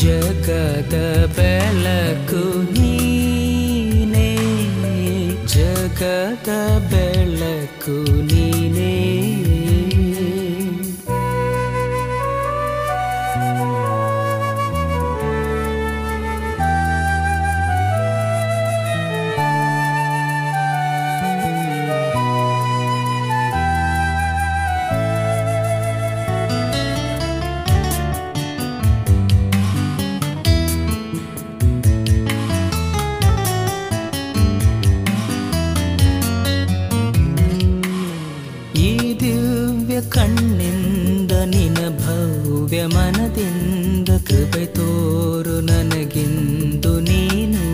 ಜಗದ ಬೆಳಕು ನೀನೇ ಜಗದ ಬೆಳಕು ನೀನೇ ತೋರು ನನಗಿಂದು ನೀನು.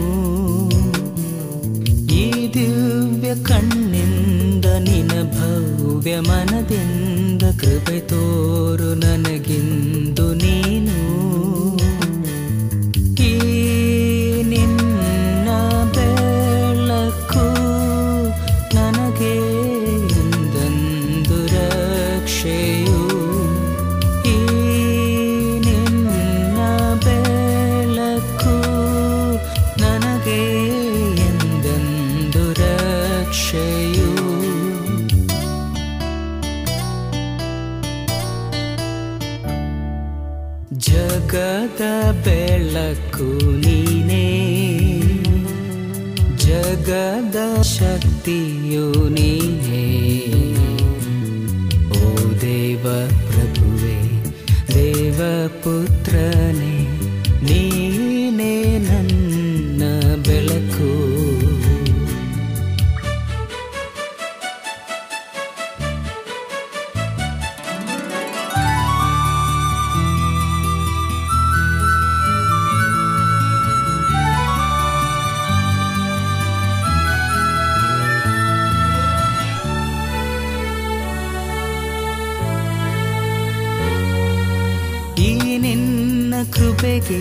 ಈ ದಿವ್ಯ ಕಣ್ಣಿಂದ ನಿನ ಭವ್ಯ ಮನದಿಂದ ಕೃಪೆ ತೋರು ನನಗಿಂದು ನೀನು. ಈ ಕೃಪೆಗೆ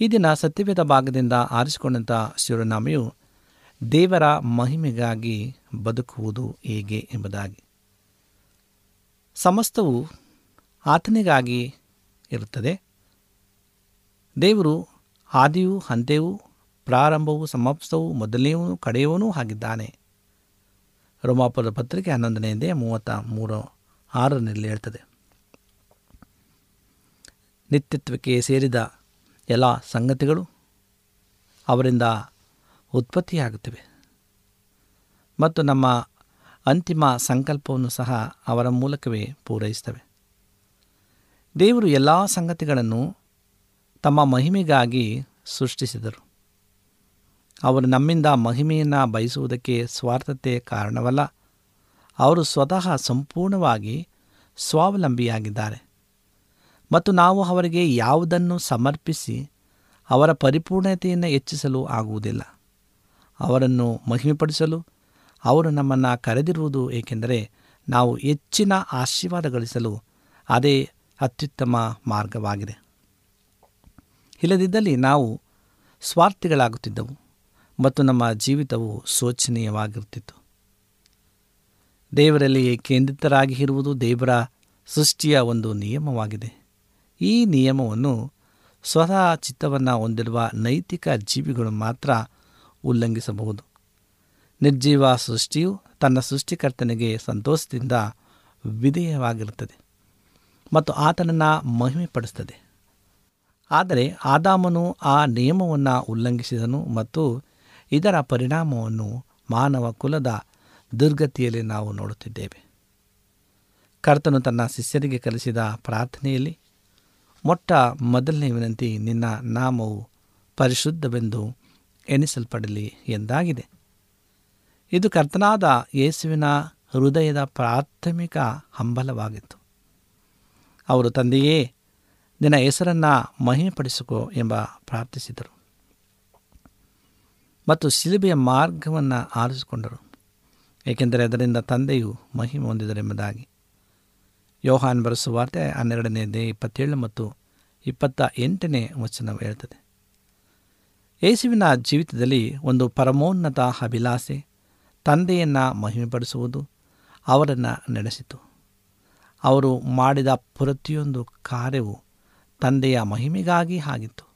ಈ ದಿನ ಸತ್ಯವೇದ ಭಾಗದಿಂದ ಆರಿಸಿಕೊಂಡಂಥ ಶಿವನಾಮೆಯು ದೇವರ ಮಹಿಮೆಗಾಗಿ ಬದುಕುವುದು ಹೇಗೆ ಎಂಬುದಾಗಿ. ಸಮಸ್ತವು ಆತನಿಗಾಗಿ ಇರುತ್ತದೆ. ದೇವರು ಆದಿಯೂ ಅಂತ್ಯವೂ ಪ್ರಾರಂಭವೂ ಸಮಾಪ್ತವೂ ಮೊದಲನೆಯವೂ ಕಡೆಯವನೂ ಆಗಿದ್ದಾನೆ. ರೋಮಾಪುರ ಪತ್ರಿಕೆ ಹನ್ನೊಂದನೆಯದೇ ಮೂವತ್ತ ಮೂರು ಆರರಲ್ಲಿ ಹೇಳ್ತದೆ. ನಿತ್ಯತ್ವಕ್ಕೆ ಸೇರಿದ ಎಲ್ಲ ಸಂಗತಿಗಳು ಅವರಿಂದ ಉತ್ಪತ್ತಿಯಾಗುತ್ತವೆ. ಮತ್ತು ನಮ್ಮ ಅಂತಿಮ ಸಂಕಲ್ಪವನ್ನು ಸಹ ಅವರ ಮೂಲಕವೇ ಪೂರೈಸ್ತವೆ ದೇವರು ಎಲ್ಲ ಸಂಗತಿಗಳನ್ನು ತಮ್ಮ ಮಹಿಮೆಗಾಗಿ ಸೃಷ್ಟಿಸಿದರು. ಅವರು ನಮ್ಮಿಂದ ಮಹಿಮೆಯನ್ನು ಬಯಸುವುದಕ್ಕೆ ಸ್ವಾರ್ಥತೆ ಕಾರಣವಲ್ಲ. ಅವರು ಸ್ವತಃ ಸಂಪೂರ್ಣವಾಗಿ ಸ್ವಾವಲಂಬಿಯಾಗಿದ್ದಾರೆ. ಮತ್ತು ನಾವು ಅವರಿಗೆ ಯಾವುದನ್ನು ಸಮರ್ಪಿಸಿ ಅವರ ಪರಿಪೂರ್ಣತೆಯನ್ನು ಹೆಚ್ಚಿಸಲು ಆಗುವುದಿಲ್ಲ. ಅವರನ್ನು ಮಹಿಮೆಪಡಿಸಲು ಅವರು ನಮ್ಮನ್ನು ಕರೆದಿರುವುದು ಏಕೆಂದರೆ ನಾವು ಹೆಚ್ಚಿನ ಆಶೀರ್ವಾದ ಗಳಿಸಲು ಅದೇ ಅತ್ಯುತ್ತಮ ಮಾರ್ಗವಾಗಿದೆ. ಇಲ್ಲದಿದ್ದಲ್ಲಿ ನಾವು ಸ್ವಾರ್ಥಿಗಳಾಗುತ್ತಿದ್ದವು ಮತ್ತು ನಮ್ಮ ಜೀವಿತವು ಶೋಚನೀಯವಾಗಿರುತ್ತಿತ್ತು. ದೇವರಲ್ಲಿ ಕೇಂದ್ರಿತರಾಗಿ ಇರುವುದು ದೇವರ ಸೃಷ್ಟಿಯ ಒಂದು ನಿಯಮವಾಗಿದೆ. ಈ ನಿಯಮವನ್ನು ಸ್ವತಃ ಚಿತ್ತವನ್ನು ಹೊಂದಿರುವ ನೈತಿಕ ಜೀವಿಗಳು ಮಾತ್ರ ಉಲ್ಲಂಘಿಸಬಹುದು. ನಿರ್ಜೀವ ಸೃಷ್ಟಿಯು ತನ್ನ ಸೃಷ್ಟಿಕರ್ತನಿಗೆ ಸಂತೋಷದಿಂದ ವಿಧೇಯವಾಗಿರುತ್ತದೆ ಮತ್ತು ಆತನನ್ನು ಮಹಿಮೆಪಡಿಸುತ್ತದೆ. ಆದರೆ ಆದಾಮನು ಆ ನಿಯಮವನ್ನು ಉಲ್ಲಂಘಿಸಿದನು ಮತ್ತು ಇದರ ಪರಿಣಾಮವನ್ನು ಮಾನವ ಕುಲದ ದುರ್ಗತಿಯಲ್ಲಿ ನಾವು ನೋಡುತ್ತಿದ್ದೇವೆ. ಕರ್ತನು ತನ್ನ ಶಿಷ್ಯರಿಗೆ ಕಲಿಸಿದ ಪ್ರಾರ್ಥನೆಯಲ್ಲಿ ಮೊಟ್ಟ ಮೊದಲನೇ ವಿನಂತಿ, ನಿನ್ನ ನಾಮವು ಪರಿಶುದ್ಧವೆಂದು ಎನಿಸಲ್ಪಡಲಿ ಎಂದಾಗಿದೆ. ಇದು ಕರ್ತನಾದ ಯೇಸುವಿನ ಹೃದಯದ ಪ್ರಾಥಮಿಕ ಹಂಬಲವಾಗಿತ್ತು. ಅವರು, ತಂದೆಯೇ, ನಿನ್ನ ಹೆಸರನ್ನು ಮಹಿಮೆಪಡಿಸಿಕೋ ಎಂಬ ಪ್ರಾರ್ಥಿಸಿದರು. ಮತ್ತು ಶಿಲುಬೆಯ ಮಾರ್ಗವನ್ನು ಆರಿಸಿಕೊಂಡರು. ಏಕೆಂದರೆ ಅದರಿಂದ ತಂದೆಯು ಮಹಿಮೆ ಹೊಂದಿದರೆಂಬುದಾಗಿ ಯೋಹಾನ್ ಬರೆಸುವಾರ್ತೆ ಹನ್ನೆರಡನೇ ಇಪ್ಪತ್ತೇಳು ಮತ್ತು ಇಪ್ಪತ್ತ ಎಂಟನೇ ವಚನ ಹೇಳ್ತದೆ ಯೇಸುವಿನ ಜೀವಿತದಲ್ಲಿ ಒಂದು ಪರಮೋನ್ನತ ಅಭಿಲಾಸೆ ತಂದೆಯನ್ನು ಮಹಿಮೆಪಡಿಸುವುದು ಅವರನ್ನು ನಡೆಸಿತು. ಅವರು ಮಾಡಿದ ಪ್ರತಿಯೊಂದು ಕಾರ್ಯವು ತಂದೆಯ ಮಹಿಮೆಗಾಗಿ ಆಗಿತ್ತು.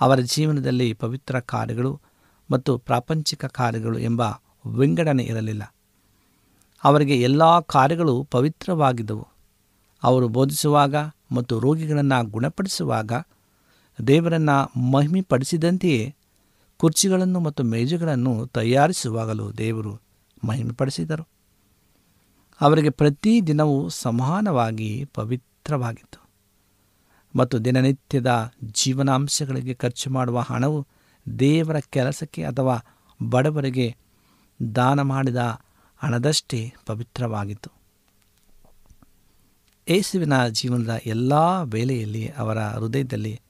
ಅವರ ಜೀವನದಲ್ಲಿ ಪವಿತ್ರ ಕಾರ್ಯಗಳು ಮತ್ತು ಪ್ರಾಪಂಚಿಕ ಕಾರ್ಯಗಳು ಎಂಬ ವಿಂಗಡಣೆ ಇರಲಿಲ್ಲ. ಅವರಿಗೆ ಎಲ್ಲ ಕಾರ್ಯಗಳು ಪವಿತ್ರವಾಗಿದ್ದವು. ಅವರು ಬೋಧಿಸುವಾಗ ಮತ್ತು ರೋಗಿಗಳನ್ನು ಗುಣಪಡಿಸುವಾಗ ದೇವರನ್ನು ಮಹಿಮೆಪಡಿಸಿದಂತೆಯೇ ಕುರ್ಚಿಗಳನ್ನು ಮತ್ತು ಮೇಜುಗಳನ್ನು ತಯಾರಿಸುವಾಗಲೂ ದೇವರು ಮಹಿಮೆಪಡಿಸಿದರು. ಅವರಿಗೆ ಪ್ರತಿ ದಿನವೂ ಸಮಾನವಾಗಿ ಪವಿತ್ರವಾಗಿತ್ತು. ಮತ್ತು ದಿನನಿತ್ಯದ ಜೀವನಾಂಶಗಳಿಗೆ ಖರ್ಚು ಮಾಡುವ ಹಣವು ದೇವರ ಕೆಲಸಕ್ಕೆ ಅಥವಾ ಬಡವರಿಗೆ ದಾನ ಮಾಡಿದ ಹಣದಷ್ಟೇ ಪವಿತ್ರವಾಗಿತ್ತು. ಯೇಸುವಿನ ಜೀವನದ ಎಲ್ಲ ವೇಳೆಯಲ್ಲಿ ಅವರ ಹೃದಯದಲ್ಲಿ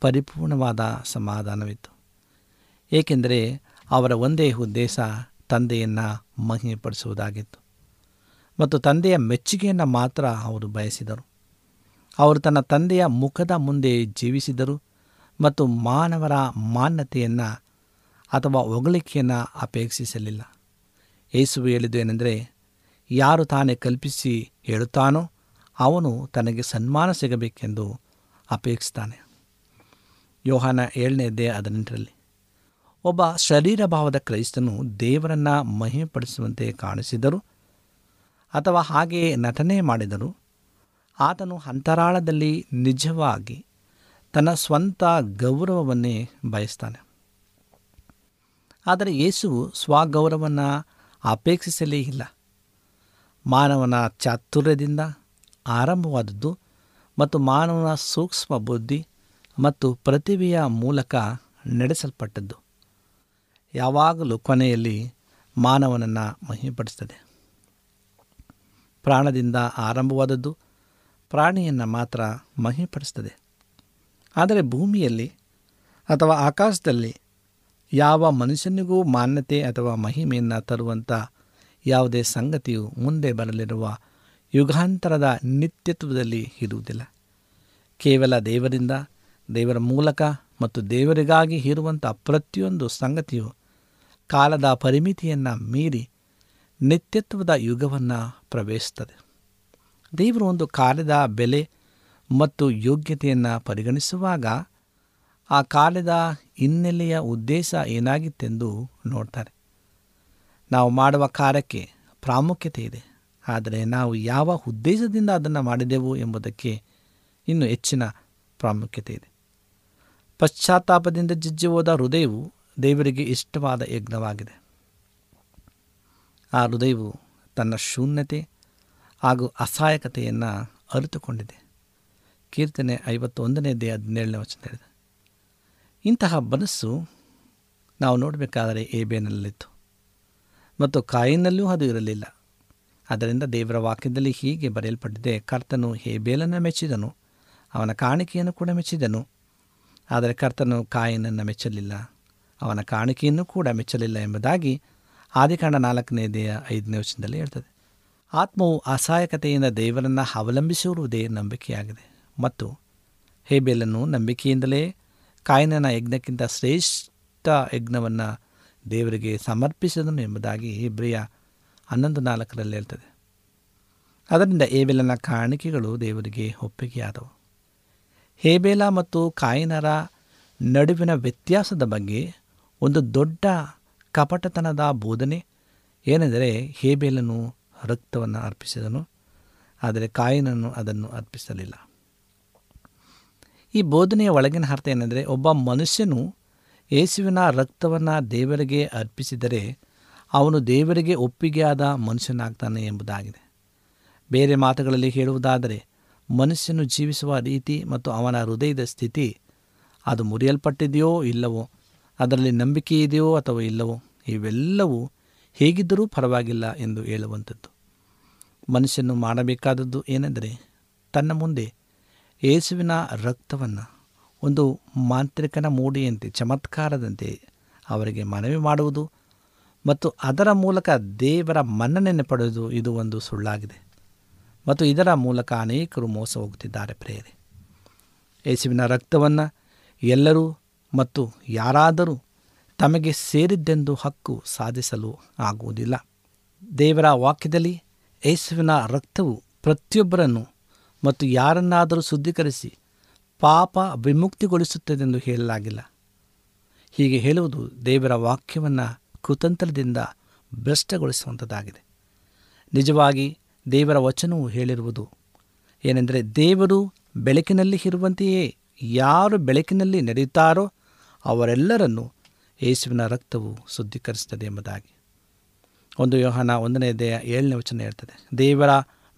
ಪರಿಪೂರ್ಣವಾದ ಸಮಾಧಾನವಿತ್ತು. ಏಕೆಂದರೆ ಅವರ ಒಂದೇ ಉದ್ದೇಶ ತಂದೆಯನ್ನು ಮಹಿಮೆಪಡಿಸುವುದಾಗಿತ್ತು. ಮತ್ತು ತಂದೆಯ ಮೆಚ್ಚುಗೆಯನ್ನು ಮಾತ್ರ ಅವರು ಬಯಸಿದರು. ಅವರು ತನ್ನ ತಂದೆಯ ಮುಖದ ಮುಂದೆ ಜೀವಿಸಿದರು ಮತ್ತು ಮಾನವರ ಮಾನ್ಯತೆಯನ್ನು ಅಥವಾ ಹೊಗಳಿಕೆಯನ್ನು ಅಪೇಕ್ಷಿಸಲಿಲ್ಲ. ಯೇಸುವು ಹೇಳಿದ್ದು ಏನೆಂದರೆ, ಯಾರು ತಾನೇ ಕಲ್ಪಿಸಿ ಹೇಳುತ್ತಾನೋ ಅವನು ತನಗೆ ಸನ್ಮಾನ ಸಿಗಬೇಕೆಂದು ಅಪೇಕ್ಷಿಸ್ತಾನೆ. ಯೋಹಾನ ಏಳನೇದೇ ಹದಿನೆಂಟರಲ್ಲಿ, ಒಬ್ಬ ಶರೀರ ಭಾವದ ಕ್ರೈಸ್ತನು ದೇವರನ್ನು ಮಹಿಮೆಪಡಿಸುವಂತೆ ಕಾಣಿಸಿದರು ಅಥವಾ ಹಾಗೆಯೇ ನಟನೆ ಮಾಡಿದರು ಆತನು ಅಂತರಾಳದಲ್ಲಿ ನಿಜವಾಗಿ ತನ್ನ ಸ್ವಂತ ಗೌರವವನ್ನೇ ಬಯಸ್ತಾನೆ. ಆದರೆ ಯೇಸುವು ಸ್ವಗೌರವವನ್ನು ಅಪೇಕ್ಷಿಸಲೇ ಇಲ್ಲ. ಮಾನವನ ಚಾತುರ್ಯದಿಂದ ಆರಂಭವಾದದ್ದು ಮತ್ತು ಮಾನವನ ಸೂಕ್ಷ್ಮ ಬುದ್ಧಿ ಮತ್ತು ಪ್ರತಿಭೆಯ ಮೂಲಕ ನಡೆಸಲ್ಪಟ್ಟದ್ದು. ಯಾವಾಗಲೂ ಕೊನೆಯಲ್ಲಿ ಮಾನವನನ್ನು ಮಹಿಮೆಪಡಿಸ್ತದೆ ಪ್ರಾಣದಿಂದ ಆರಂಭವಾದದ್ದು ಪ್ರಾಣಿಯನ್ನು ಮಾತ್ರ ಮಹಿಮೆಪಡಿಸ್ತದೆ ಆದರೆ ಭೂಮಿಯಲ್ಲಿ ಅಥವಾ ಆಕಾಶದಲ್ಲಿ ಯಾವ ಮನುಷ್ಯನಿಗೂ ಮಾನ್ಯತೆ ಅಥವಾ ಮಹಿಮೆಯನ್ನು ತರುವಂಥ ಯಾವುದೇ ಸಂಗತಿಯು ಮುಂದೆ ಬರಲಿರುವ ಯುಗಾಂತರದ ನಿತ್ಯತ್ವದಲ್ಲಿ ಇರುವುದಿಲ್ಲ. ಕೇವಲ ದೇವರಿಂದ, ದೇವರ ಮೂಲಕ ಮತ್ತು ದೇವರಿಗಾಗಿ ಇರುವಂಥ ಪ್ರತಿಯೊಂದು ಸಂಗತಿಯು ಕಾಲದ ಪರಿಮಿತಿಯನ್ನು ಮೀರಿ ನಿತ್ಯತ್ವದ ಯುಗವನ್ನು ಪ್ರವೇಶಿಸ್ತದೆ ದೇವರು ಒಂದು ಕಾಲದ ಬೆಲೆ ಮತ್ತು ಯೋಗ್ಯತೆಯನ್ನು ಪರಿಗಣಿಸುವಾಗ ಆ ಕಾಲದ ಹಿನ್ನೆಲೆಯ ಉದ್ದೇಶ ಏನಾಗಿತ್ತೆಂದು ನೋಡ್ತಾರೆ. ನಾವು ಮಾಡುವ ಕಾರ್ಯಕ್ಕೆ ಪ್ರಾಮುಖ್ಯತೆ ಇದೆ. ಆದರೆ ನಾವು ಯಾವ ಉದ್ದೇಶದಿಂದ ಅದನ್ನು ಮಾಡಿದೆವು ಎಂಬುದಕ್ಕೆ ಇನ್ನೂ ಹೆಚ್ಚಿನ ಪ್ರಾಮುಖ್ಯತೆ ಇದೆ. ಪಶ್ಚಾತ್ತಾಪದಿಂದ ಜಿಜ್ಜಿ ಹೋದ ಹೃದಯವು ದೇವರಿಗೆ ಇಷ್ಟವಾದ ಯಜ್ಞವಾಗಿದೆ. ಆ ಹೃದಯವು ತನ್ನ ಶೂನ್ಯತೆ ಹಾಗೂ ಅಸಹಾಯಕತೆಯನ್ನು ಅರಿತುಕೊಂಡಿದೆ. ಕೀರ್ತನೆ ಐವತ್ತೊಂದನೇದೇ ಹದಿನೇಳನೇ ವಚನ ಇಂತಹ ಮನಸ್ಸು ನಾವು ನೋಡಬೇಕಾದರೆ ಏಬೇನಲ್ಲಿತ್ತು. ಮತ್ತು ಕಾಯಿನಲ್ಲೂ ಅದು ಇರಲಿಲ್ಲ. ಅದರಿಂದ ದೇವರ ವಾಕ್ಯದಲ್ಲಿ ಹೀಗೆ ಬರೆಯಲ್ಪಟ್ಟಿದೆ, ಕರ್ತನು ಹೇಬೇಲನ್ನು ಮೆಚ್ಚಿದನು, ಅವನ ಕಾಣಿಕೆಯನ್ನು ಕೂಡ ಮೆಚ್ಚಿದನು. ಆದರೆ ಕರ್ತನು ಕಾಯಿನನ್ನು ಮೆಚ್ಚಲಿಲ್ಲ, ಅವನ ಕಾಣಿಕೆಯನ್ನು ಕೂಡ ಮೆಚ್ಚಲಿಲ್ಲ ಎಂಬುದಾಗಿ ಆದಿಕಾಂಡ ನಾಲ್ಕನೇದೆಯ ಐದನೇ ವಚನದಲ್ಲಿ ಹೇಳ್ತದೆ. ಆತ್ಮವು ಅಸಹಾಯಕತೆಯಿಂದ ದೇವರನ್ನು ಅವಲಂಬಿಸಿರುವುದೇ ನಂಬಿಕೆಯಾಗಿದೆ. ಮತ್ತು ಹೇಬೇಲನ್ನು ನಂಬಿಕೆಯಿಂದಲೇ ಕಾಯಿನನ ಯಜ್ಞಕ್ಕಿಂತ ಶ್ರೇಷ್ಠ ಯಜ್ಞವನ್ನು ದೇವರಿಗೆ ಸಮರ್ಪಿಸಿದನು ಎಂಬುದಾಗಿ ಇಬ್ರಿಯ ಹನ್ನೊಂದು ನಾಲ್ಕರಲ್ಲಿ ಹೇಳ್ತದೆ. ಅದರಿಂದ ಏಬೆಲನ ಕಾಣಿಕೆಗಳು ದೇವರಿಗೆ ಒಪ್ಪಿಗೆಯಾದವು. ಹೇಬೇಲ ಮತ್ತು ಕಾಯಿನರ ನಡುವಿನ ವ್ಯತ್ಯಾಸದ ಬಗ್ಗೆ ಒಂದು ದೊಡ್ಡ ಕಪಟತನದ ಬೋಧನೆ ಏನೆಂದರೆ ಹೇಬೇಲನು ರಕ್ತವನ್ನು ಅರ್ಪಿಸಿದನು, ಆದರೆ ಕಾಯಿನನ್ನು ಅದನ್ನು ಅರ್ಪಿಸಲಿಲ್ಲ. ಈ ಬೋಧನೆಯ ಒಳಗಿನ ಅರ್ಥ ಏನೆಂದರೆ ಒಬ್ಬ ಮನುಷ್ಯನು ಯೇಸುವಿನ ರಕ್ತವನ್ನು ದೇವರಿಗೆ ಅರ್ಪಿಸಿದರೆ ಅವನು ದೇವರಿಗೆ ಒಪ್ಪಿಗೆಯಾದ ಮನುಷ್ಯನಾಗ್ತಾನೆ ಎಂಬುದಾಗಿದೆ. ಬೇರೆ ಮಾತುಗಳಲ್ಲಿ ಹೇಳುವುದಾದರೆ ಮನುಷ್ಯನು ಜೀವಿಸುವ ರೀತಿ ಮತ್ತು ಅವನ ಹೃದಯದ ಸ್ಥಿತಿ ಅದು ಮುರಿಯಲ್ಪಟ್ಟಿದೆಯೋ ಇಲ್ಲವೋ, ಅದರಲ್ಲಿ ನಂಬಿಕೆ ಇದೆಯೋ ಅಥವಾ ಇಲ್ಲವೋ, ಇವೆಲ್ಲವೂ ಹೇಗಿದ್ದರೂ ಪರವಾಗಿಲ್ಲ ಎಂದು ಹೇಳುವಂಥದ್ದು. ಮನುಷ್ಯನು ಮಾಡಬೇಕಾದದ್ದು ಏನೆಂದರೆ ತನ್ನ ಮುಂದೆ ಯೇಸುವಿನ ರಕ್ತವನ್ನು ಒಂದು ಮಾಂತ್ರಿಕನ ಮೂಡಿಯಂತೆ, ಚಮತ್ಕಾರದಂತೆ ಅವರಿಗೆ ಮನವಿ ಮಾಡುವುದು ಮತ್ತು ಅದರ ಮೂಲಕ ದೇವರ ಮನ್ನಣೆಯನ್ನು ಪಡೆಯುವುದು ಇದು ಒಂದು ಸುಳ್ಳಾಗಿದೆ. ಮತ್ತು ಇದರ ಮೂಲಕ ಅನೇಕರು ಮೋಸ ಹೋಗುತ್ತಿದ್ದಾರೆ ಪ್ರೇರೆ ಯೇಸುವಿನ ರಕ್ತವನ್ನು ಎಲ್ಲರೂ ಮತ್ತು ಯಾರಾದರೂ ತಮಗೆ ಸೇರಿದ್ದೆಂದು ಹಕ್ಕು ಸಾಧಿಸಲು ಆಗುವುದಿಲ್ಲ. ದೇವರ ವಾಕ್ಯದಲ್ಲಿ ಯೇಸುವಿನ ರಕ್ತವು ಪ್ರತಿಯೊಬ್ಬರನ್ನು ಮತ್ತು ಯಾರನ್ನಾದರೂ ಶುದ್ಧೀಕರಿಸಿ ಪಾಪ ವಿಮುಕ್ತಿಗೊಳಿಸುತ್ತದೆಂದು ಹೇಳಲಾಗಿಲ್ಲ. ಹೀಗೆ ಹೇಳುವುದು ದೇವರ ವಾಕ್ಯವನ್ನು ಕುತಂತ್ರದಿಂದ ಭ್ರಷ್ಟಗೊಳಿಸುವಂಥದ್ದಾಗಿದೆ ನಿಜವಾಗಿ ದೇವರ ವಚನವು ಹೇಳಿರುವುದು ಏನೆಂದರೆ ದೇವರು ಬೆಳಕಿನಲ್ಲಿ ಇರುವಂತೆಯೇ ಯಾರು ಬೆಳಕಿನಲ್ಲಿ ನಡೆಯುತ್ತಾರೋ ಅವರೆಲ್ಲರನ್ನು ಯೇಸುವಿನ ರಕ್ತವು ಶುದ್ಧೀಕರಿಸುತ್ತದೆ ಎಂಬುದಾಗಿ. ಒಂದು ಯೋಹನ ಒಂದನೇ ದೇಹ ಏಳನೇ ವಚನ ಹೇಳ್ತದೆ, ದೇವರ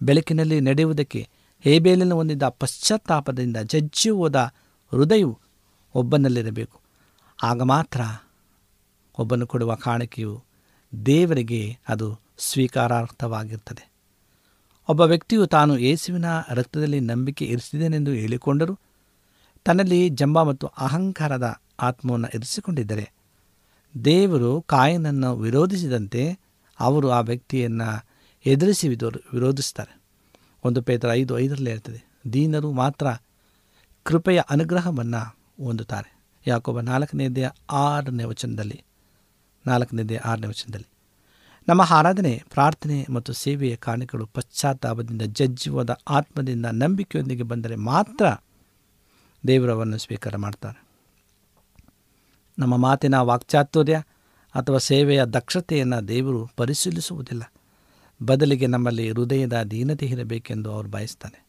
ಬೆಳಕಿನಲ್ಲಿ ನಡೆಯುವುದಕ್ಕೆ ಹೇಬೇಲನ್ನು ಹೊಂದಿದ್ದ ಪಶ್ಚಾತ್ತಾಪದಿಂದ ಜಜ್ಜಿ ಹೋದ ಹೃದಯವು ಒಬ್ಬನಲ್ಲಿರಬೇಕು. ಆಗ ಮಾತ್ರ ಒಬ್ಬನು ಕೊಡುವ ಕಾಣಿಕೆಯು ದೇವರಿಗೆ ಅದು ಸ್ವೀಕಾರಾರ್ಥವಾಗಿರ್ತದೆ ಒಬ್ಬ ವ್ಯಕ್ತಿಯು ತಾನು ಯೇಸುವಿನ ರಕ್ತದಲ್ಲಿ ನಂಬಿಕೆ ಇರಿಸಿದೆನೆಂದು ಹೇಳಿಕೊಂಡರು ತನ್ನಲ್ಲಿ ಜಂಬ ಮತ್ತು ಅಹಂಕಾರದ ಆತ್ಮವನ್ನು ಇರಿಸಿಕೊಂಡಿದ್ದರೆ ದೇವರು ಕಾಯನನ್ನು ವಿರೋಧಿಸಿದಂತೆ ಅವರು ಆ ವ್ಯಕ್ತಿಯನ್ನು ಎದುರಿಸಿ ವಿರೋಧಿಸ್ತಾರೆ. ಒಂದು ಪೇತರ ಐದು ಐದರಲ್ಲಿ ಇರ್ತದೆ. ದೀನರು ಮಾತ್ರ ಕೃಪೆಯ ಅನುಗ್ರಹವನ್ನು ಹೊಂದುತ್ತಾರೆ. ಯಾಕೊಬ್ಬ ನಾಲ್ಕನೇದೇ ಆರನೇ ವಚನದಲ್ಲಿ. ನಾಲ್ಕನೇದೇ ಆರನೇ ವಚನದಲ್ಲಿ. ನಮ್ಮ ಆರಾಧನೆ, ಪ್ರಾರ್ಥನೆ ಮತ್ತು ಸೇವೆಯ ಕಾಣಿಕೆಗಳು ಪಶ್ಚಾತ್ತಾಪದಿಂದ ಜಜ್ಜುವದ ಆತ್ಮದಿಂದ ನಂಬಿಕೆಯೊಂದಿಗೆ ಬಂದರೆ ಮಾತ್ರ ದೇವರವನ್ನು ಸ್ವೀಕಾರ ಮಾಡ್ತಾರೆ. ನಮ್ಮ ಮಾತಿನ ವಾಕ್ಚಾತುರ್ಯ ಅಥವಾ ಸೇವೆಯ ದಕ್ಷತೆಯನ್ನು ದೇವರು ಪರಿಶೀಲಿಸುವುದಿಲ್ಲ. ಬದಲಿಗೆ ನಮ್ಮಲ್ಲಿ ಹೃದಯದ ದೀನತೆ ಇರಬೇಕೆಂದು ಅವರು ಬಯಸ್ತಾನೆ.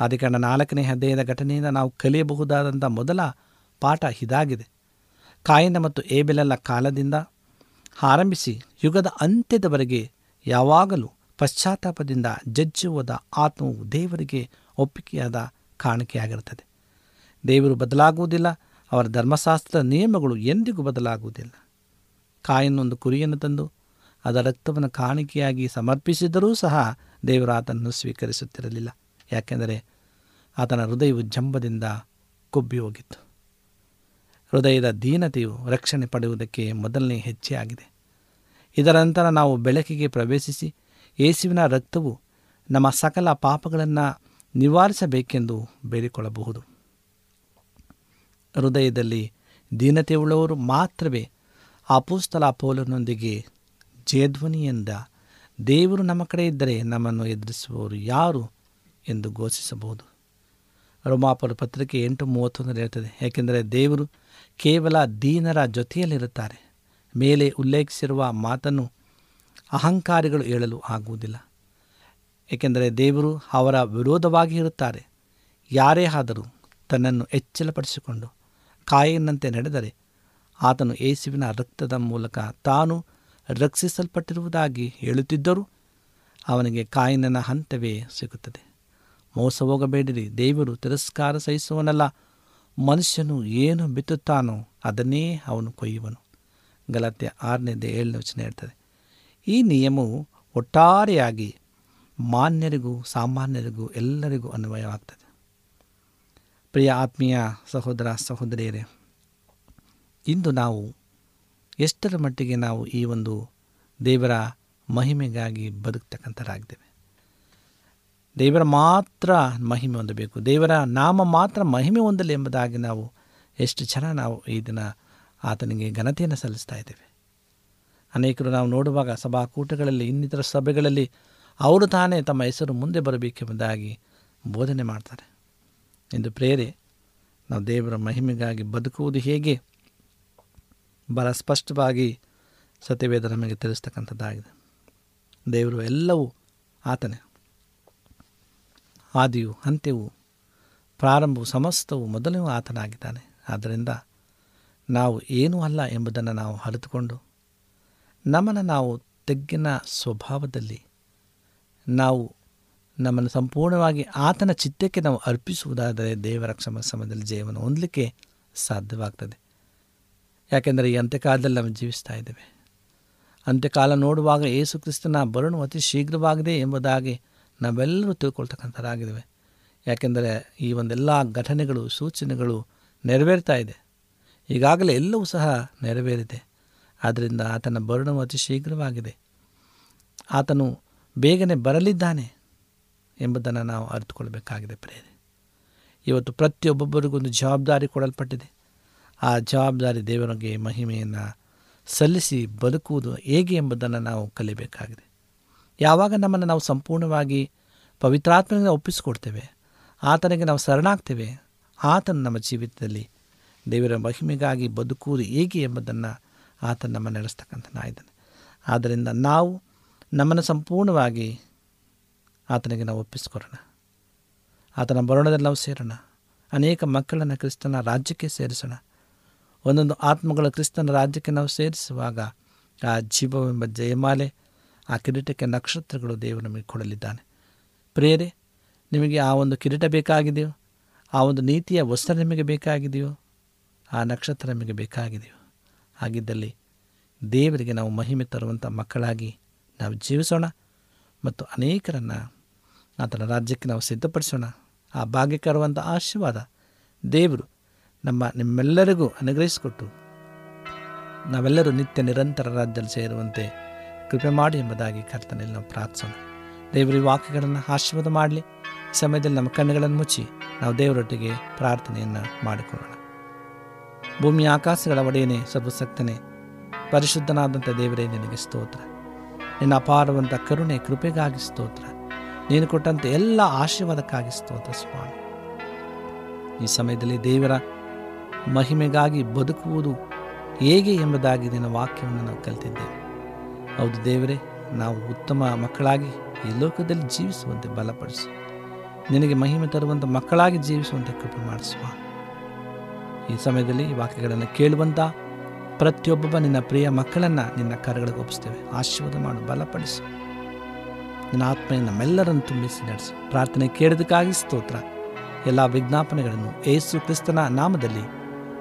ಆದಿಕಾಂಡ ನಾಲ್ಕನೇ ಅಧ್ಯಾಯದ ಘಟನೆಯಿಂದ ನಾವು ಕಲಿಯಬಹುದಾದಂಥ ಮೊದಲ ಪಾಠ ಇದಾಗಿದೆ. ಕಾಯಿನ ಮತ್ತು ಏಬೆಲೆಲ್ಲ ಕಾಲದಿಂದ ಆರಂಭಿಸಿ ಯುಗದ ಅಂತ್ಯದವರೆಗೆ ಯಾವಾಗಲೂ ಪಶ್ಚಾತ್ತಾಪದಿಂದ ಜಜ್ಜುವುದ ಆತ್ಮವು ದೇವರಿಗೆ ಒಪ್ಪಿಗೆಯಾದ ಕಾಣಿಕೆಯಾಗಿರುತ್ತದೆ. ದೇವರು ಬದಲಾಗುವುದಿಲ್ಲ, ಅವರ ಧರ್ಮಶಾಸ್ತ್ರದ ನಿಯಮಗಳು ಎಂದಿಗೂ ಬದಲಾಗುವುದಿಲ್ಲ. ಕಾಯನ್ನೊಂದು ಕುರಿಯನ್ನು ತಂದು ಅದರ ರಕ್ತವನ್ನು ಕಾಣಿಕೆಯಾಗಿ ಸಮರ್ಪಿಸಿದರೂ ಸಹ ದೇವರು ಆತನನ್ನು ಸ್ವೀಕರಿಸುತ್ತಿರಲಿಲ್ಲ. ಯಾಕೆಂದರೆ ಆತನ ಹೃದಯವು ಜಂಬದಿಂದ ಕೊಬ್ಬಿ ಹೋಗಿತ್ತು. ಹೃದಯದ ದೀನತೆಯು ರಕ್ಷಣೆ ಪಡೆಯುವುದಕ್ಕೆ ಮೊದಲನೇ ಹೆಜ್ಜೆಯಾಗಿದೆ. ಇದರ ನಂತರ ನಾವು ಬೆಳಕಿಗೆ ಪ್ರವೇಶಿಸಿ ಯೇಸುವಿನ ರಕ್ತವು ನಮ್ಮ ಸಕಲ ಪಾಪಗಳನ್ನು ನಿವಾರಿಸಬೇಕೆಂದು ಬೇಡಿಕೊಳ್ಳಬಹುದು. ಹೃದಯದಲ್ಲಿ ದೀನತೆಯುಳ್ಳವರು ಮಾತ್ರವೇ ಅಪೋಸ್ತಲ ಪೌಲನೊಂದಿಗೆ ಜಯಧ್ವನಿಯಿಂದ ದೇವರು ನಮ್ಮ ಕಡೆ ಇದ್ದರೆ ನಮ್ಮನ್ನು ಎದುರಿಸುವವರು ಯಾರು ಎಂದು ಘೋಷಿಸಬಹುದು. ರೋಮಾಪುರ ಪತ್ರಿಕೆ ಎಂಟು ಮೂವತ್ತೊಂದರಲ್ಲಿ ಹೇಳ್ತದೆ ಏಕೆಂದರೆ ದೇವರು ಕೇವಲ ದೀನರ ಜೊತೆಯಲ್ಲಿರುತ್ತಾರೆ. ಮೇಲೆ ಉಲ್ಲೇಖಿಸಿರುವ ಮಾತನ್ನು ಅಹಂಕಾರಿಗಳು ಹೇಳಲು ಆಗುವುದಿಲ್ಲ. ಏಕೆಂದರೆ ದೇವರು ಅವರ ವಿರೋಧವಾಗಿ ಇರುತ್ತಾರೆ. ಯಾರೇ ಆದರೂ ತನ್ನನ್ನು ಎಚ್ಚಲಪಡಿಸಿಕೊಂಡು ಕಾಯಿನಂತೆ ನಡೆದರೆ ಆತನು ಯೇಸುವಿನ ರಕ್ತದ ಮೂಲಕ ತಾನು ರಕ್ಷಿಸಲ್ಪಟ್ಟಿರುವುದಾಗಿ ಹೇಳುತ್ತಿದ್ದರು ಅವನಿಗೆ ಕಾಯಿನನ ಹಂತವೇ ಸಿಗುತ್ತದೆ. ಮೋಸ ಹೋಗಬೇಡಿರಿ, ದೇವರು ತಿರಸ್ಕಾರ ಸಹಿಸುವನಲ್ಲ. ಮನುಷ್ಯನು ಏನು ಬಿತ್ತುತ್ತಾನೋ ಅದನ್ನೇ ಅವನು ಕೊಯ್ಯುವನು. ಗಲಾತ್ಯ ಆರನೇದೇ ಏಳನೇ ವಚನ ಹೇಳ್ತದೆ, ಈ ನಿಯಮವು ಒಟ್ಟಾರೆಯಾಗಿ ಮಾನ್ಯರಿಗೂ ಸಾಮಾನ್ಯರಿಗೂ ಎಲ್ಲರಿಗೂ ಅನ್ವಯವಾಗ್ತದೆ. ಪ್ರಿಯ ಆತ್ಮೀಯ ಸಹೋದರ ಸಹೋದರಿಯರೇ, ಇಂದು ನಾವು ಎಷ್ಟರ ಮಟ್ಟಿಗೆ ನಾವು ಈ ಒಂದು ದೇವರ ಮಹಿಮೆಗಾಗಿ ಬದುಕ್ತಕ್ಕಂಥರಾಗಿದ್ದೇವೆ ದೇವರ ಮಾತ್ರ ಮಹಿಮೆ ಹೊಂದಬೇಕು. ದೇವರ ನಾಮ ಮಾತ್ರ ಮಹಿಮೆ ಹೊಂದಲಿ ಎಂಬುದಾಗಿ ನಾವು ಎಷ್ಟು ಜನ ನಾವು ಈ ದಿನ ಆತನಿಗೆ ಘನತೆಯನ್ನು ಸಲ್ಲಿಸ್ತಾ ಇದ್ದೇವೆ. ಅನೇಕರು ನಾವು ನೋಡುವಾಗ ಸಭಾಕೂಟಗಳಲ್ಲಿ, ಇನ್ನಿತರ ಸಭೆಗಳಲ್ಲಿ ಅವರು ತಾನೇ ತಮ್ಮ ಹೆಸರು ಮುಂದೆ ಬರಬೇಕೆಂಬುದಾಗಿ ಬೋಧನೆ ಮಾಡ್ತಾರೆ. ಎಂದು ಪ್ರೇರೆ, ನಾವು ದೇವರ ಮಹಿಮೆಗಾಗಿ ಬದುಕುವುದು ಹೇಗೆ? ಬಹಳ ಸ್ಪಷ್ಟವಾಗಿ ಸತ್ಯವೇದ ನಮಗೆ ತಿಳಿಸ್ತಕ್ಕಂಥದ್ದಾಗಿದೆ. ದೇವರು ಎಲ್ಲವೂ ಆತನೇ. ಆದಿಯು, ಅಂತ್ಯವು, ಪ್ರಾರಂಭವು, ಸಮಸ್ತವು ಮೊದಲೂ ಆತನಾಗಿದ್ದಾನೆ. ಆದ್ದರಿಂದ ನಾವು ಏನೂ ಅಲ್ಲ ಎಂಬುದನ್ನು ನಾವು ಅರಿತುಕೊಂಡು, ನಮ್ಮನ್ನು ನಾವು ತೆಗ್ಗಿನ ಸ್ವಭಾವದಲ್ಲಿ, ನಾವು ನಮ್ಮನ್ನು ಸಂಪೂರ್ಣವಾಗಿ ಆತನ ಚಿತ್ತಕ್ಕೆ ನಾವು ಅರ್ಪಿಸುವುದಾದರೆ ದೇವರ ಕ್ಷಮ ಸಮಯದಲ್ಲಿ ಜೀವನ ಹೊಂದಲಿಕ್ಕೆ ಸಾಧ್ಯವಾಗ್ತದೆ. ಯಾಕೆಂದರೆ ಈ ಅಂತ್ಯಕಾಲದಲ್ಲಿ ನಾವು ಜೀವಿಸ್ತಾ ಇದ್ದೇವೆ. ಅಂತ್ಯಕಾಲ ನೋಡುವಾಗ ಯೇಸು ಕ್ರಿಸ್ತನ ಬರುಣು ಅತಿ ಶೀಘ್ರವಾಗಿದೆ ಎಂಬುದಾಗಿ ನಾವೆಲ್ಲರೂ ತಿಳ್ಕೊಳ್ತಕ್ಕಂಥರಾಗಿದ್ದೇವೆ. ಯಾಕೆಂದರೆ ಈ ಒಂದೆಲ್ಲ ಘಟನೆಗಳು, ಸೂಚನೆಗಳು ನೆರವೇರ್ತಾ ಇದೆ. ಈಗಾಗಲೇ ಎಲ್ಲವೂ ಸಹ ನೆರವೇರಿದೆ. ಆದ್ದರಿಂದ ಆತನ ಬರುಣವು ಅತಿ ಶೀಘ್ರವಾಗಿದೆ. ಆತನು ಬೇಗನೆ ಬರಲಿದ್ದಾನೆ ಎಂಬುದನ್ನು ನಾವು ಅರಿತುಕೊಳ್ಬೇಕಾಗಿದೆ ಪ್ರೇರಿ ಇವತ್ತು ಪ್ರತಿಯೊಬ್ಬೊಬ್ಬರಿಗೂ ಒಂದು ಜವಾಬ್ದಾರಿ ಕೊಡಲ್ಪಟ್ಟಿದೆ. ಆ ಜವಾಬ್ದಾರಿ ದೇವರಿಗೆ ಮಹಿಮೆಯನ್ನು ಸಲ್ಲಿಸಿ ಬದುಕುವುದು ಹೇಗೆ ಎಂಬುದನ್ನು ನಾವು ಕಲಿಬೇಕಾಗಿದೆ. ಯಾವಾಗ ನಮ್ಮನ್ನು ನಾವು ಸಂಪೂರ್ಣವಾಗಿ ಪವಿತ್ರಾತ್ಮನಿಂದ ಒಪ್ಪಿಸಿಕೊಡ್ತೇವೆ, ಆತನಿಗೆ ನಾವು ಶರಣಾಗ್ತೇವೆ, ಆತನು ನಮ್ಮ ಜೀವಿತದಲ್ಲಿ ದೇವರ ಮಹಿಮೆಗಾಗಿ ಬದುಕುವುದು ಹೇಗೆ ಎಂಬುದನ್ನು ಆತ ನಮ್ಮ ನಡೆಸ್ತಕ್ಕಂಥನಾಗಿದ್ದಾನೆ ಆದ್ದರಿಂದ ನಾವು ನಮ್ಮನ್ನು ಸಂಪೂರ್ಣವಾಗಿ ಆತನಿಗೆ ನಾವು ಒಪ್ಪಿಸಿಕೊಡೋಣ. ಆತನ ಬರೋಣದಲ್ಲಿ ನಾವು ಸೇರೋಣ. ಅನೇಕ ಮಕ್ಕಳನ್ನು ಕ್ರಿಸ್ತನ ರಾಜ್ಯಕ್ಕೆ ಸೇರಿಸೋಣ. ಒಂದೊಂದು ಆತ್ಮಗಳ ಕ್ರಿಸ್ತನ ರಾಜ್ಯಕ್ಕೆ ನಾವು ಸೇರಿಸುವಾಗ ಆ ಜೀವವೆಂಬ ಜಯಮಾಲೆ, ಆ ಕಿರೀಟಕ್ಕೆ ನಕ್ಷತ್ರಗಳು ದೇವರು ನಮಗೆ ಕೊಡಲಿದ್ದಾನೆ. ಪ್ರೇರೆ ನಿಮಗೆ ಆ ಒಂದು ಕಿರೀಟ ಬೇಕಾಗಿದೆಯೋ? ಆ ಒಂದು ನೀತಿಯ ವಸ್ತ್ರ ನಿಮಗೆ ಬೇಕಾಗಿದೆಯೋ? ಆ ನಕ್ಷತ್ರ ನಿಮಗೆ ಬೇಕಾಗಿದೆಯೋ? ಹಾಗಿದ್ದಲ್ಲಿ ದೇವರಿಗೆ ನಾವು ಮಹಿಮೆ ತರುವಂಥ ಮಕ್ಕಳಾಗಿ ನಾವು ಜೀವಿಸೋಣ ಮತ್ತು ಅನೇಕರನ್ನು ಆತನ ರಾಜ್ಯಕ್ಕೆ ನಾವು ಸಿದ್ಧಪಡಿಸೋಣ. ಆ ಭಾಗ್ಯಕರವಂಥ ಆಶೀರ್ವಾದ ದೇವರು ನಮ್ಮ ನಿಮ್ಮೆಲ್ಲರಿಗೂ ಅನುಗ್ರಹಿಸಿಕೊಟ್ಟು ನಾವೆಲ್ಲರೂ ನಿತ್ಯ ನಿರಂತರ ರಾಜ್ಯದಲ್ಲಿ ಸೇರುವಂತೆ ಕೃಪೆ ಮಾಡಿ ಎಂಬುದಾಗಿ ಕರ್ತನಲ್ಲಿ ನಾವು ಪ್ರಾರ್ಥಿಸೋಣ. ದೇವರ ವಾಕ್ಯಗಳನ್ನು ಆಶೀರ್ವಾದ ಮಾಡಲಿ. ಸಮಯದಲ್ಲಿ ನಮ್ಮ ಕಣ್ಣುಗಳನ್ನು ಮುಚ್ಚಿ ನಾವು ದೇವರೊಟ್ಟಿಗೆ ಪ್ರಾರ್ಥನೆಯನ್ನು ಮಾಡಿಕೊಳ್ಳೋಣ. ಭೂಮಿ ಆಕಾಶಗಳ ಒಡೆಯನೇ ಸರ್ವಸಕ್ತನೇ ಪರಿಶುದ್ಧನಾದಂಥ ದೇವರೇ, ನಿನಗೆ ಸ್ತೋತ್ರ. ನಿನ್ನ ಅಪಾರವಂಥ ಕರುಣೆ, ಕೃಪೆಗಾಗಿ ಸ್ತೋತ್ರ. ನೀನು ಕೊಟ್ಟಂಥ ಎಲ್ಲ ಆಶೀರ್ವಾದಕ್ಕಾಗಿ ಸ್ತೋತ್ರ ಸ್ವಾಮಿ ಈ ಸಮಯದಲ್ಲಿ ದೇವರ ಮಹಿಮೆಗಾಗಿ ಬದುಕುವುದು ಹೇಗೆ ಎಂಬುದಾಗಿ ನಿನ್ನ ವಾಕ್ಯವನ್ನು ನಾವು ಕಲಿತಿದ್ದೇವೆ ಹೌದು ದೇವರೇ, ನಾವು ಉತ್ತಮ ಮಕ್ಕಳಾಗಿ ಈ ಲೋಕದಲ್ಲಿ ಜೀವಿಸುವಂತೆ ಬಲಪಡಿಸು. ನಿನಗೆ ಮಹಿಮೆ ತರುವಂಥ ಮಕ್ಕಳಾಗಿ ಜೀವಿಸುವಂತೆ ಕೃಪೆ ಮಾಡಿಸುವ ಈ ಸಮಯದಲ್ಲಿ ಈ ವಾಕ್ಯಗಳನ್ನು ಕೇಳುವಂಥ ಪ್ರತಿಯೊಬ್ಬೊಬ್ಬ ನಿನ್ನ ಪ್ರಿಯ ಮಕ್ಕಳನ್ನು ನಿನ್ನ ಕರಗಳಿಗೆ ಒಪ್ಪಿಸ್ತೇವೆ. ಆಶೀರ್ವಾದ ಮಾಡು, ಬಲಪಡಿಸು. ನಿನ್ನ ಆತ್ಮ ನಮ್ಮೆಲ್ಲರನ್ನು ತುಂಬಿಸಿ ನಡೆಸು. ಪ್ರಾರ್ಥನೆ ಕೇಳೋದಕ್ಕಾಗಿ ಸ್ತೋತ್ರ. ಎಲ್ಲ ವಿಜ್ಞಾಪನೆಗಳನ್ನು ಏಸು ಕ್ರಿಸ್ತನ ನಾಮದಲ್ಲಿ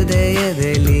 ಹೃದಯದಲ್ಲಿ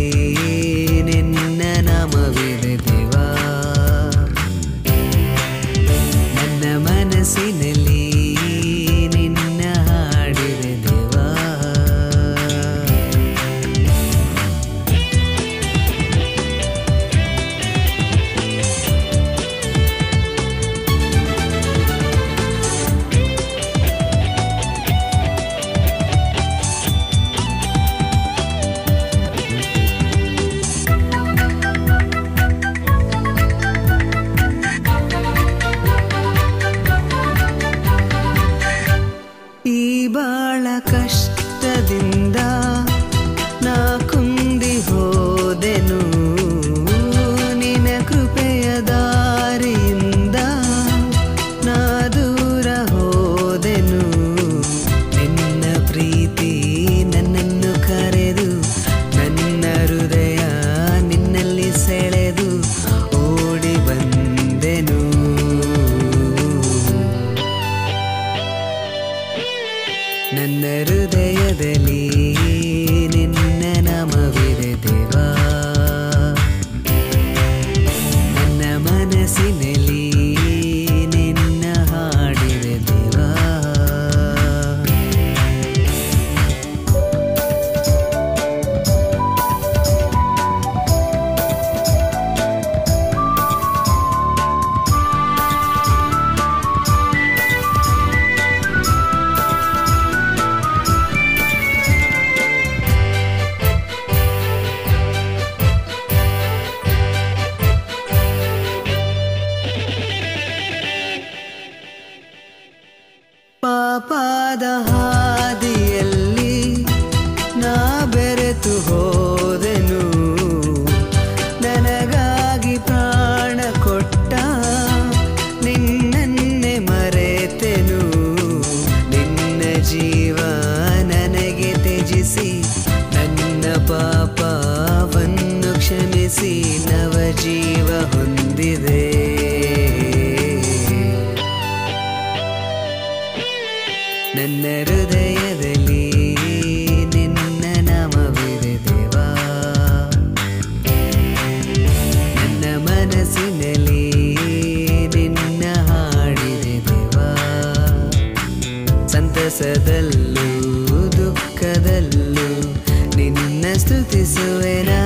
ದುಃಖದಲ್ಲೂ ನಿನ್ನ ಸ್ತುತಿಸುವೆನಾ?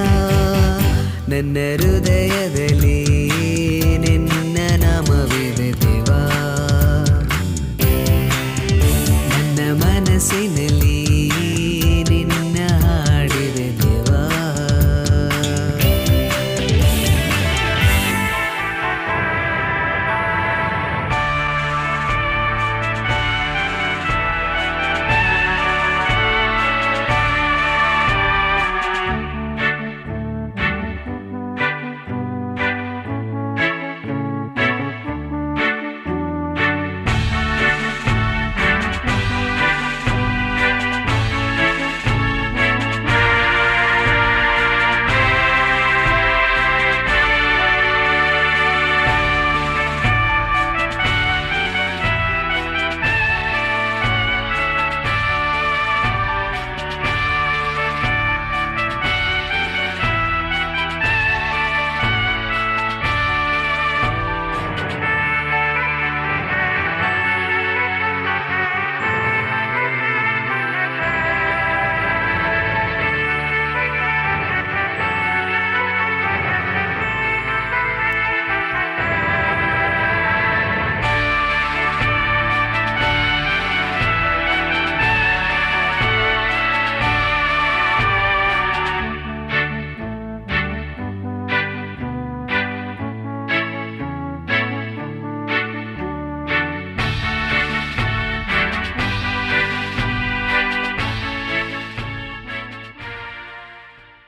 ನನ್ನ ಹೃದಯದಲ್ಲಿ